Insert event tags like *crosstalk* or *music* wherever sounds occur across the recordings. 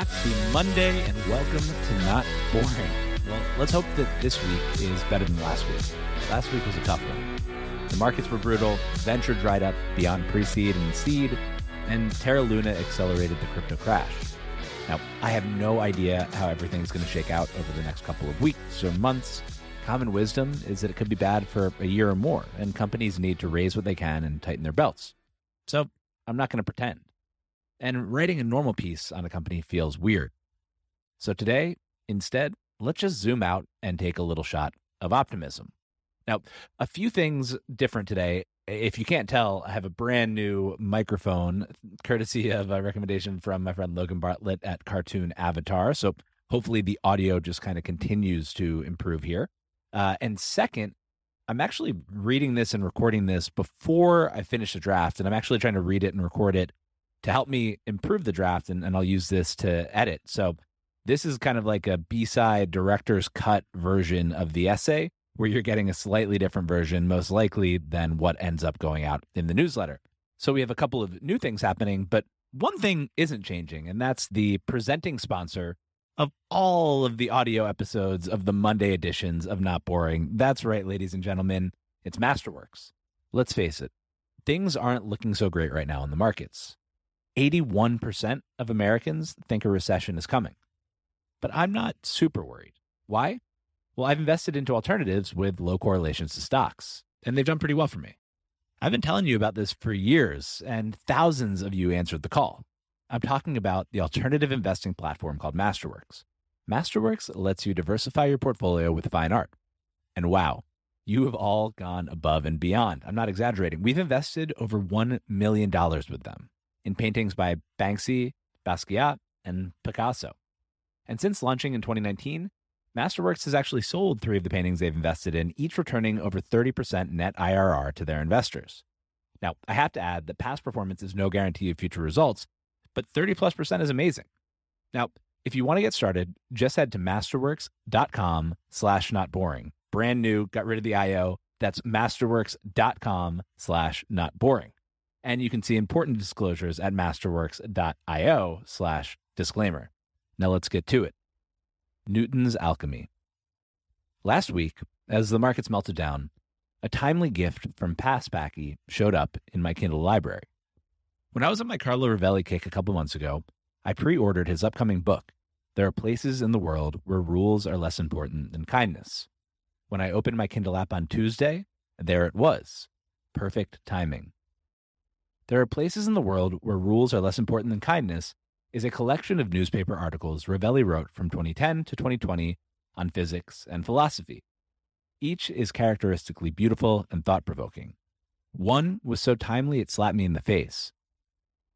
Happy Monday and welcome to Not Boring. Well, let's hope that this week is better than last week. Last week was a tough one. The markets were brutal, venture dried up beyond pre seed and seed, and Terra Luna accelerated the crypto crash. Now, I have no idea how everything's going to shake out over the next couple of weeks or months. Common wisdom is that it could be bad for a year or more, and companies need to raise what they can and tighten their belts. So I'm not going to pretend. And writing a normal piece on a company feels weird. So today, instead, let's just zoom out and take a little shot of optimism. Now, a few things different today. If you can't tell, I have a brand new microphone, courtesy of a recommendation from my friend Logan Bartlett at Cartoon Avatar. So hopefully the audio just kind of continues to improve here. Uh, and second, I'm actually reading this and recording this before I finish the draft, and I'm actually trying to read it and record it to help me improve the draft, and, and I'll use this to edit. So this is kind of like a B-side director's cut version of the essay, where you're getting a slightly different version, most likely than what ends up going out in the newsletter. So we have a couple of new things happening, but one thing isn't changing, and that's the presenting sponsor of all of the audio episodes of the Monday editions of Not Boring. That's right, ladies and gentlemen, it's Masterworks. Let's face it, things aren't looking so great right now in the markets. 81% of Americans think a recession is coming. But I'm not super worried. Why? Well, I've invested into alternatives with low correlations to stocks, and they've done pretty well for me. I've been telling you about this for years, and thousands of you answered the call. I'm talking about the alternative investing platform called Masterworks. Masterworks lets you diversify your portfolio with fine art. And wow, you have all gone above and beyond. I'm not exaggerating. We've invested over $1 million with them in paintings by Banksy, Basquiat, and Picasso. And since launching in 2019, Masterworks has actually sold three of the paintings they've invested in, each returning over 30% net IRR to their investors. Now, I have to add that past performance is no guarantee of future results, but 30 plus percent is amazing. Now, if you want to get started, just head to masterworks.com slash not boring. Brand new, got rid of the IO. That's masterworks.com slash not boring. And you can see important disclosures at masterworks.io slash disclaimer. Now let's get to it. Newton's Alchemy. Last week, as the markets melted down, a timely gift from Past Packy showed up in my Kindle library. When I was at my Carlo Rovelli kick a couple months ago, I pre ordered his upcoming book, There Are Places in the World Where Rules Are Less Important Than Kindness. When I opened my Kindle app on Tuesday, there it was. Perfect timing. There are places in the world where rules are less important than kindness is a collection of newspaper articles Rovelli wrote from 2010 to 2020 on physics and philosophy. Each is characteristically beautiful and thought provoking. One was so timely it slapped me in the face.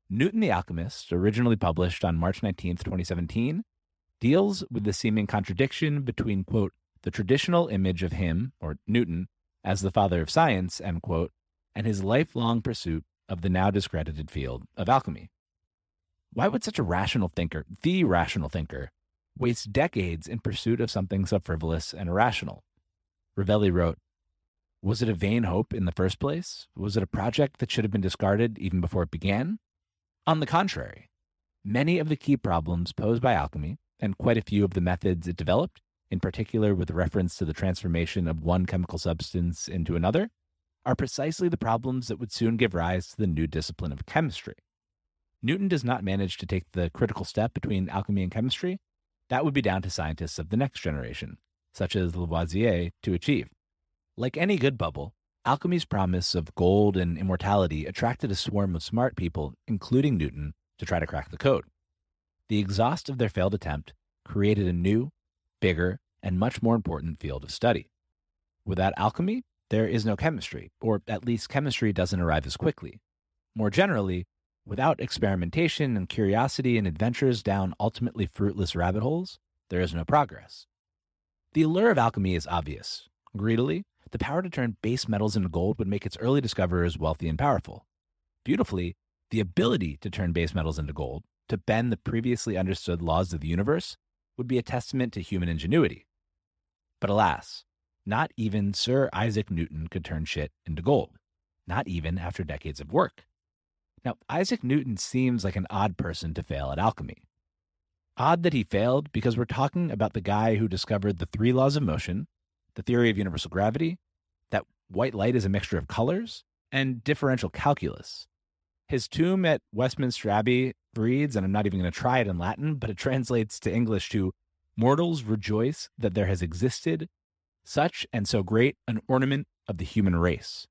Newton the Alchemist, originally published on March 19, 2017, deals with the seeming contradiction between, quote, the traditional image of him, or Newton, as the father of science, end quote, and his lifelong pursuit of the now discredited field of alchemy. Why would such a rational thinker, the rational thinker, waste decades in pursuit of something so frivolous and irrational? Rovelli wrote, Was it a vain hope in the first place? Was it a project that should have been discarded even before it began? On the contrary, many of the key problems posed by alchemy, and quite a few of the methods it developed, in particular with reference to the transformation of one chemical substance into another, are precisely the problems that would soon give rise to the new discipline of chemistry. Newton does not manage to take the critical step between alchemy and chemistry. That would be down to scientists of the next generation, such as Lavoisier, to achieve. Like any good bubble, alchemy's promise of gold and immortality attracted a swarm of smart people, including Newton, to try to crack the code. The exhaust of their failed attempt created a new, bigger, and much more important field of study. Without alchemy, there is no chemistry, or at least chemistry doesn't arrive as quickly. More generally, without experimentation and curiosity and adventures down ultimately fruitless rabbit holes, there is no progress. The allure of alchemy is obvious. Greedily, the power to turn base metals into gold would make its early discoverers wealthy and powerful. Beautifully, the ability to turn base metals into gold, to bend the previously understood laws of the universe, would be a testament to human ingenuity. But alas, not even Sir Isaac Newton could turn shit into gold, not even after decades of work. Now, Isaac Newton seems like an odd person to fail at alchemy. Odd that he failed because we're talking about the guy who discovered the three laws of motion, the theory of universal gravity, that white light is a mixture of colors, and differential calculus. His tomb at Westminster Abbey reads, and I'm not even going to try it in Latin, but it *laughs* translates to English to Mortals rejoice that there has existed such and so great an ornament of the human race.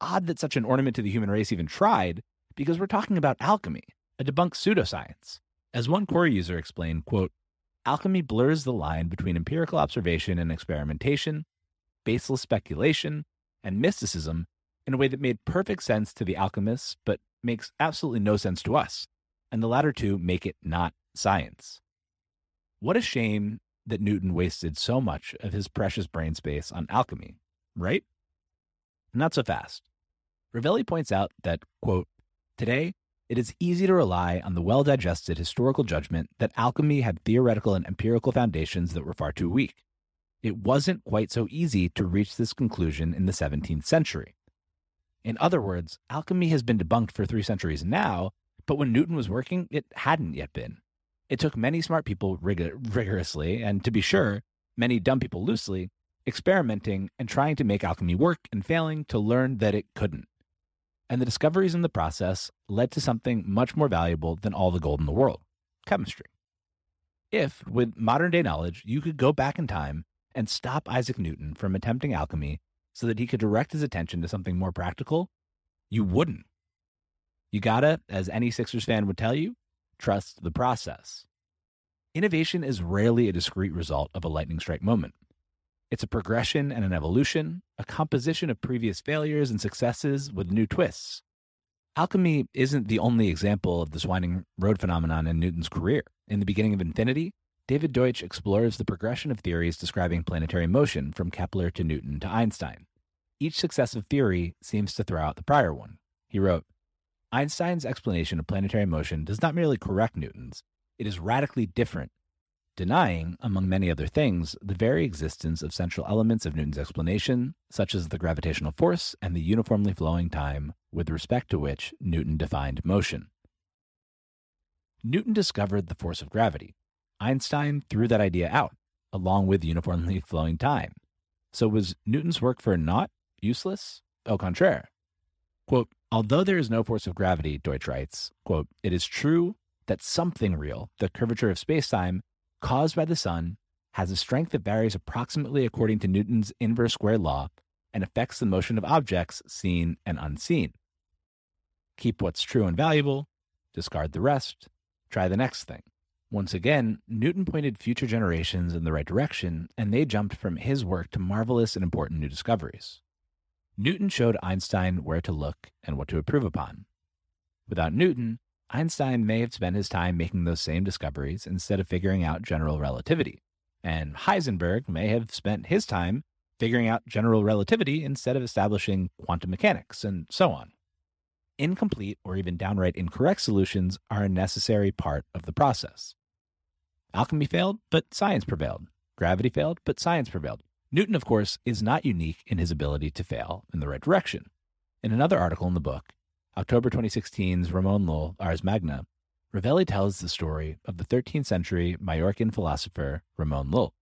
Odd that such an ornament to the human race even tried, because we're talking about alchemy, a debunked pseudoscience. As one Quora user explained, quote, alchemy blurs the line between empirical observation and experimentation, baseless speculation, and mysticism in a way that made perfect sense to the alchemists, but makes absolutely no sense to us. And the latter two make it not science. What a shame that Newton wasted so much of his precious brain space on alchemy, right? Not so fast. Rovelli points out that, quote, today, it is easy to rely on the well digested historical judgment that alchemy had theoretical and empirical foundations that were far too weak. It wasn't quite so easy to reach this conclusion in the 17th century. In other words, alchemy has been debunked for three centuries now, but when Newton was working, it hadn't yet been. It took many smart people rig- rigorously, and to be sure, many dumb people loosely, experimenting and trying to make alchemy work and failing to learn that it couldn't. And the discoveries in the process led to something much more valuable than all the gold in the world chemistry. If, with modern day knowledge, you could go back in time and stop Isaac Newton from attempting alchemy so that he could direct his attention to something more practical, you wouldn't. You gotta, as any Sixers fan would tell you, trust the process. Innovation is rarely a discrete result of a lightning strike moment. It's a progression and an evolution, a composition of previous failures and successes with new twists. Alchemy isn't the only example of this winding road phenomenon in Newton's career. In the beginning of Infinity, David Deutsch explores the progression of theories describing planetary motion from Kepler to Newton to Einstein. Each successive theory seems to throw out the prior one. He wrote Einstein's explanation of planetary motion does not merely correct Newton's, it is radically different, denying, among many other things, the very existence of central elements of Newton's explanation, such as the gravitational force and the uniformly flowing time with respect to which Newton defined motion. Newton discovered the force of gravity, Einstein threw that idea out, along with uniformly *laughs* flowing time. So was Newton's work for naught, useless? Au contraire. Quote, although there is no force of gravity, Deutsch writes, quote, it is true that something real, the curvature of spacetime, caused by the sun, has a strength that varies approximately according to Newton's inverse square law and affects the motion of objects seen and unseen. Keep what's true and valuable, discard the rest, try the next thing. Once again, Newton pointed future generations in the right direction, and they jumped from his work to marvelous and important new discoveries. Newton showed Einstein where to look and what to improve upon. Without Newton, Einstein may have spent his time making those same discoveries instead of figuring out general relativity, and Heisenberg may have spent his time figuring out general relativity instead of establishing quantum mechanics, and so on incomplete or even downright incorrect solutions are a necessary part of the process. Alchemy failed, but science prevailed. Gravity failed, but science prevailed. Newton, of course, is not unique in his ability to fail in the right direction. In another article in the book, October 2016's Ramon Lull, Ars Magna, Rovelli tells the story of the 13th century Majorcan philosopher Ramon Lull.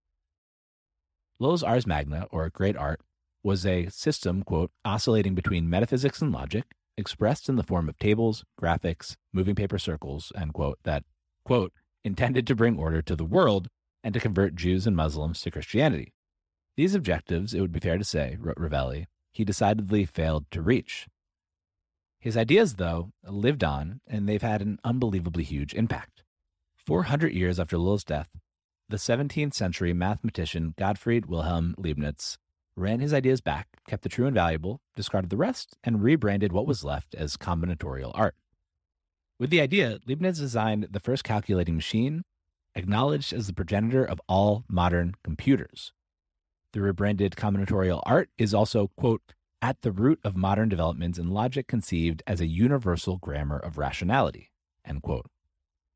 Lull's Ars Magna, or Great Art, was a system, quote, oscillating between metaphysics and logic, expressed in the form of tables, graphics, moving paper circles, end quote, that, quote, intended to bring order to the world and to convert Jews and Muslims to Christianity. These objectives, it would be fair to say, wrote Rovelli, he decidedly failed to reach. His ideas, though, lived on, and they've had an unbelievably huge impact. 400 years after Lull's death, the 17th century mathematician Gottfried Wilhelm Leibniz ran his ideas back, kept the true and valuable, discarded the rest, and rebranded what was left as combinatorial art. With the idea, Leibniz designed the first calculating machine, acknowledged as the progenitor of all modern computers. The rebranded combinatorial art is also, quote, at the root of modern developments in logic conceived as a universal grammar of rationality, end quote.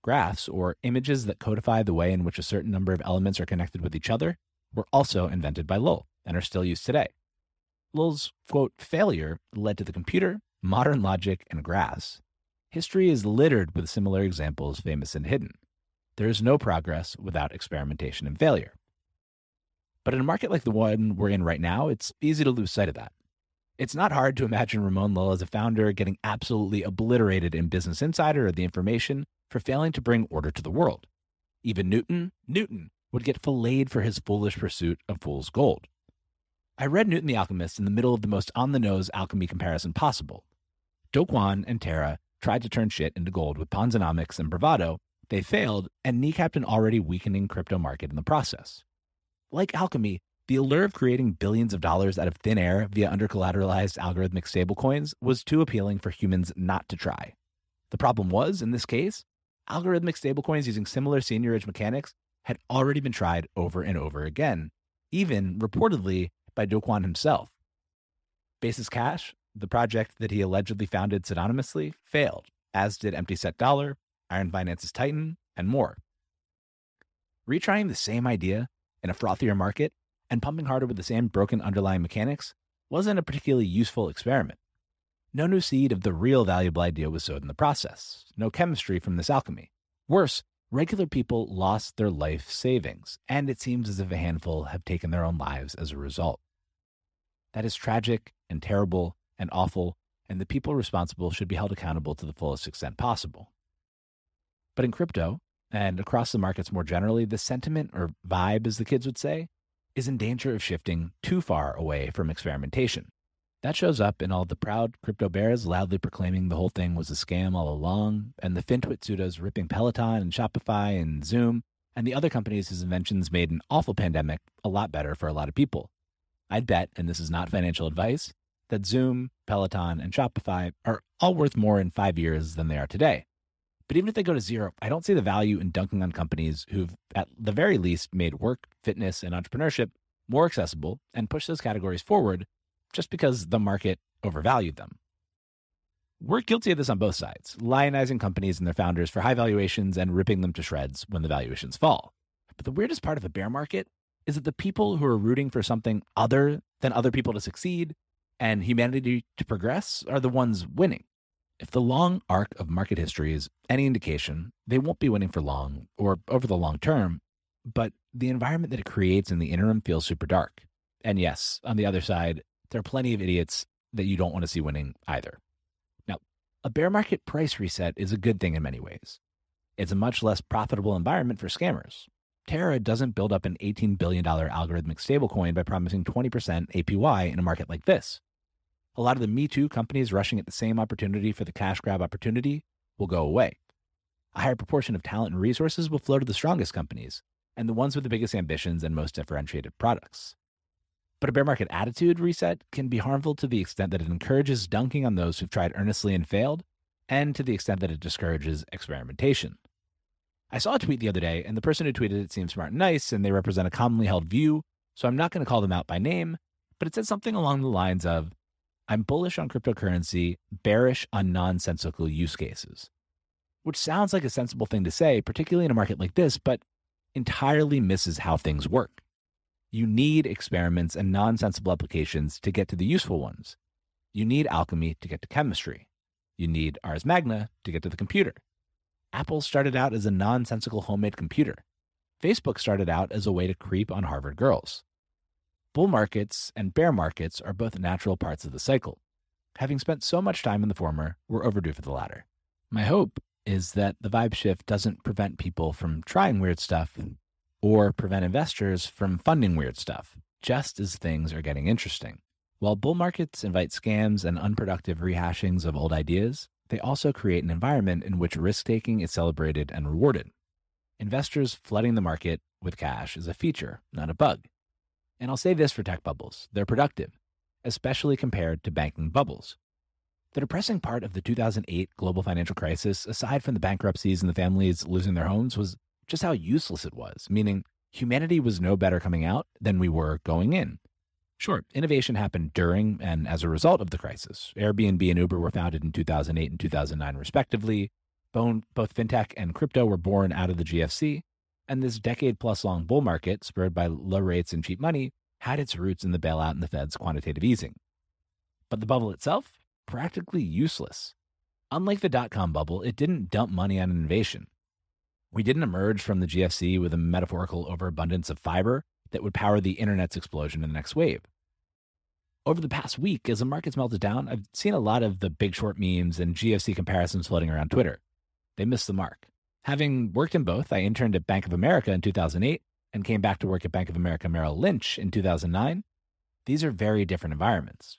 Graphs, or images that codify the way in which a certain number of elements are connected with each other, were also invented by Lull and are still used today. Lull's, quote, failure led to the computer, modern logic, and graphs. History is littered with similar examples, famous and hidden. there is no progress without experimentation and failure. But in a market like the one we're in right now, it's easy to lose sight of that. It's not hard to imagine Ramon Lilla as a founder getting absolutely obliterated in Business Insider or The Information for failing to bring order to the world. Even Newton, Newton, would get filleted for his foolish pursuit of fool's gold. I read Newton the Alchemist in the middle of the most on the nose alchemy comparison possible. Do Kwon and Terra tried to turn shit into gold with Ponzonomics and bravado. They failed and kneecapped an already weakening crypto market in the process. Like alchemy, the allure of creating billions of dollars out of thin air via undercollateralized algorithmic stablecoins was too appealing for humans not to try. The problem was, in this case, algorithmic stablecoins using similar seigniorage mechanics had already been tried over and over again, even reportedly by Do Kwon himself. Basis Cash, the project that he allegedly founded synonymously, failed, as did Empty Set Dollar, Iron Finance's Titan, and more. Retrying the same idea in a frothier market and pumping harder with the same broken underlying mechanics wasn't a particularly useful experiment. No new seed of the real valuable idea was sowed in the process, no chemistry from this alchemy. Worse, regular people lost their life savings, and it seems as if a handful have taken their own lives as a result. That is tragic and terrible and awful, and the people responsible should be held accountable to the fullest extent possible. But in crypto, and across the markets more generally, the sentiment or vibe, as the kids would say, is in danger of shifting too far away from experimentation. That shows up in all the proud crypto bears loudly proclaiming the whole thing was a scam all along, and the FinTwit pseudos ripping Peloton and Shopify and Zoom, and the other companies whose inventions made an awful pandemic a lot better for a lot of people. I'd bet, and this is not financial advice, that Zoom, Peloton, and Shopify are all worth more in five years than they are today. But even if they go to zero, I don't see the value in dunking on companies who've, at the very least, made work, fitness, and entrepreneurship more accessible and push those categories forward just because the market overvalued them. We're guilty of this on both sides, lionizing companies and their founders for high valuations and ripping them to shreds when the valuations fall. But the weirdest part of the bear market is that the people who are rooting for something other than other people to succeed and humanity to progress are the ones winning. If the long arc of market history is any indication, they won't be winning for long or over the long term, but the environment that it creates in the interim feels super dark. And yes, on the other side, there are plenty of idiots that you don't want to see winning either. Now, a bear market price reset is a good thing in many ways. It's a much less profitable environment for scammers. Terra doesn't build up an $18 billion algorithmic stablecoin by promising 20% APY in a market like this. A lot of the Me Too companies rushing at the same opportunity for the cash grab opportunity will go away. A higher proportion of talent and resources will flow to the strongest companies and the ones with the biggest ambitions and most differentiated products. But a bear market attitude reset can be harmful to the extent that it encourages dunking on those who've tried earnestly and failed, and to the extent that it discourages experimentation. I saw a tweet the other day, and the person who tweeted it seemed smart and nice, and they represent a commonly held view, so I'm not going to call them out by name, but it said something along the lines of I'm bullish on cryptocurrency, bearish on nonsensical use cases, which sounds like a sensible thing to say, particularly in a market like this, but entirely misses how things work. You need experiments and nonsensical applications to get to the useful ones. You need alchemy to get to chemistry. You need Ars Magna to get to the computer. Apple started out as a nonsensical homemade computer. Facebook started out as a way to creep on Harvard girls. Bull markets and bear markets are both natural parts of the cycle. Having spent so much time in the former, we're overdue for the latter. My hope is that the vibe shift doesn't prevent people from trying weird stuff or prevent investors from funding weird stuff, just as things are getting interesting. While bull markets invite scams and unproductive rehashings of old ideas, they also create an environment in which risk taking is celebrated and rewarded. Investors flooding the market with cash is a feature, not a bug. And I'll say this for tech bubbles they're productive, especially compared to banking bubbles. The depressing part of the 2008 global financial crisis, aside from the bankruptcies and the families losing their homes, was just how useless it was, meaning humanity was no better coming out than we were going in. Sure, innovation happened during and as a result of the crisis. Airbnb and Uber were founded in 2008 and 2009, respectively. Both fintech and crypto were born out of the GFC. And this decade plus long bull market, spurred by low rates and cheap money, had its roots in the bailout and the Fed's quantitative easing. But the bubble itself, practically useless. Unlike the dot com bubble, it didn't dump money on innovation. We didn't emerge from the GFC with a metaphorical overabundance of fiber that would power the internet's explosion in the next wave. Over the past week, as the markets melted down, I've seen a lot of the big short memes and GFC comparisons floating around Twitter. They missed the mark. Having worked in both, I interned at Bank of America in 2008 and came back to work at Bank of America Merrill Lynch in 2009. These are very different environments.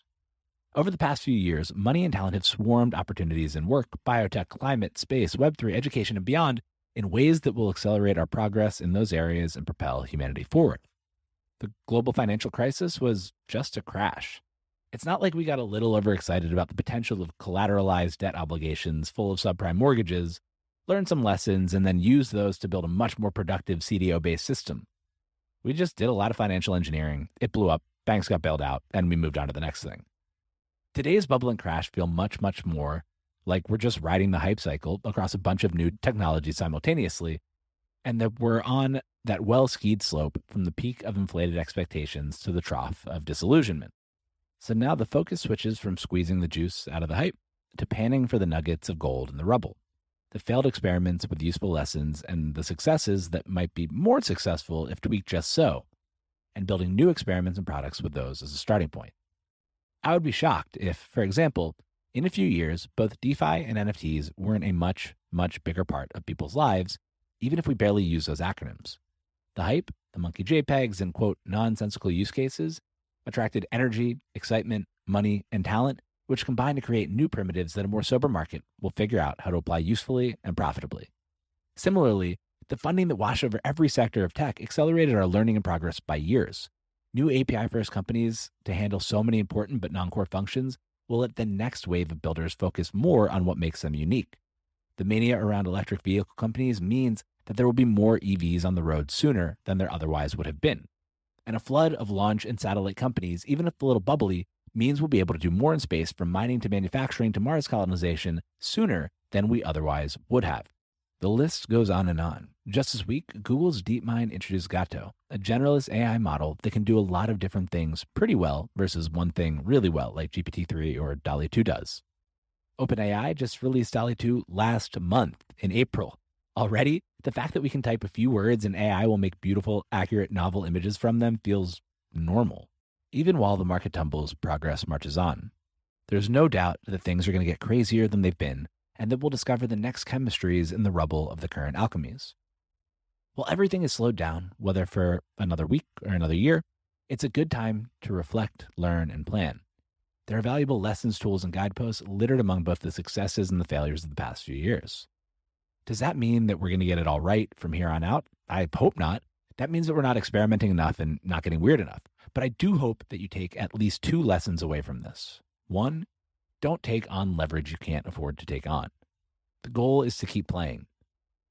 Over the past few years, money and talent have swarmed opportunities in work, biotech, climate, space, Web3, education, and beyond in ways that will accelerate our progress in those areas and propel humanity forward. The global financial crisis was just a crash. It's not like we got a little overexcited about the potential of collateralized debt obligations full of subprime mortgages, learned some lessons, and then use those to build a much more productive CDO based system. We just did a lot of financial engineering. It blew up, banks got bailed out, and we moved on to the next thing. Today's bubble and crash feel much, much more like we're just riding the hype cycle across a bunch of new technologies simultaneously, and that we're on that well skied slope from the peak of inflated expectations to the trough of disillusionment. So now the focus switches from squeezing the juice out of the hype to panning for the nuggets of gold in the rubble. The failed experiments with useful lessons and the successes that might be more successful if tweaked just so, and building new experiments and products with those as a starting point. I would be shocked if, for example, in a few years, both DeFi and NFTs weren't a much, much bigger part of people's lives, even if we barely use those acronyms. The hype, the monkey JPEGs, and quote, nonsensical use cases attracted energy, excitement, money, and talent, which combine to create new primitives that a more sober market will figure out how to apply usefully and profitably. Similarly, the funding that washed over every sector of tech accelerated our learning and progress by years. New API first companies to handle so many important but non core functions will let the next wave of builders focus more on what makes them unique. The mania around electric vehicle companies means that there will be more EVs on the road sooner than there otherwise would have been. And a flood of launch and satellite companies, even if a little bubbly, means we'll be able to do more in space from mining to manufacturing to Mars colonization sooner than we otherwise would have. The list goes on and on. Just this week, Google's DeepMind introduced Gato, a generalist AI model that can do a lot of different things pretty well versus one thing really well, like GPT 3 or DALL-E 2 does. OpenAI just released DALL-E 2 last month in April. Already, the fact that we can type a few words and AI will make beautiful, accurate, novel images from them feels normal. Even while the market tumbles, progress marches on. There's no doubt that things are going to get crazier than they've been, and that we'll discover the next chemistries in the rubble of the current alchemies. While everything is slowed down, whether for another week or another year, it's a good time to reflect, learn, and plan. There are valuable lessons, tools, and guideposts littered among both the successes and the failures of the past few years. Does that mean that we're going to get it all right from here on out? I hope not. That means that we're not experimenting enough and not getting weird enough. But I do hope that you take at least two lessons away from this. One, don't take on leverage you can't afford to take on. The goal is to keep playing.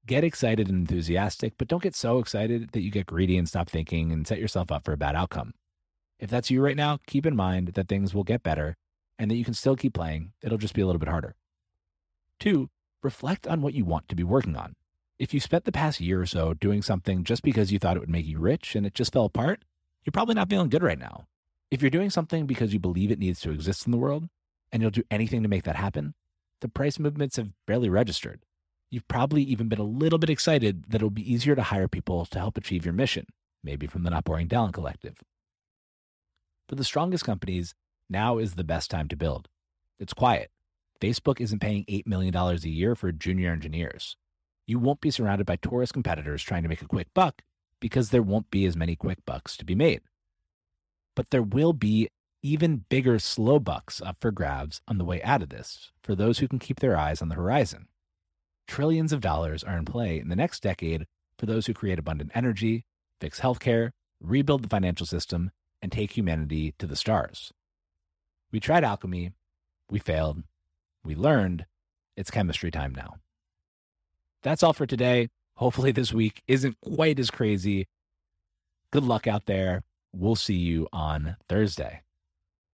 Get excited and enthusiastic, but don't get so excited that you get greedy and stop thinking and set yourself up for a bad outcome. If that's you right now, keep in mind that things will get better and that you can still keep playing. It'll just be a little bit harder. Two, reflect on what you want to be working on. If you spent the past year or so doing something just because you thought it would make you rich and it just fell apart, you're probably not feeling good right now. If you're doing something because you believe it needs to exist in the world, and you'll do anything to make that happen, the price movements have barely registered. You've probably even been a little bit excited that it'll be easier to hire people to help achieve your mission, maybe from the Not Boring Talent Collective. For the strongest companies, now is the best time to build. It's quiet. Facebook isn't paying $8 million a year for junior engineers. You won't be surrounded by tourist competitors trying to make a quick buck because there won't be as many quick bucks to be made. But there will be even bigger slow bucks up for grabs on the way out of this for those who can keep their eyes on the horizon. Trillions of dollars are in play in the next decade for those who create abundant energy, fix healthcare, rebuild the financial system, and take humanity to the stars. We tried alchemy, we failed, we learned. It's chemistry time now. That's all for today. Hopefully, this week isn't quite as crazy. Good luck out there. We'll see you on Thursday.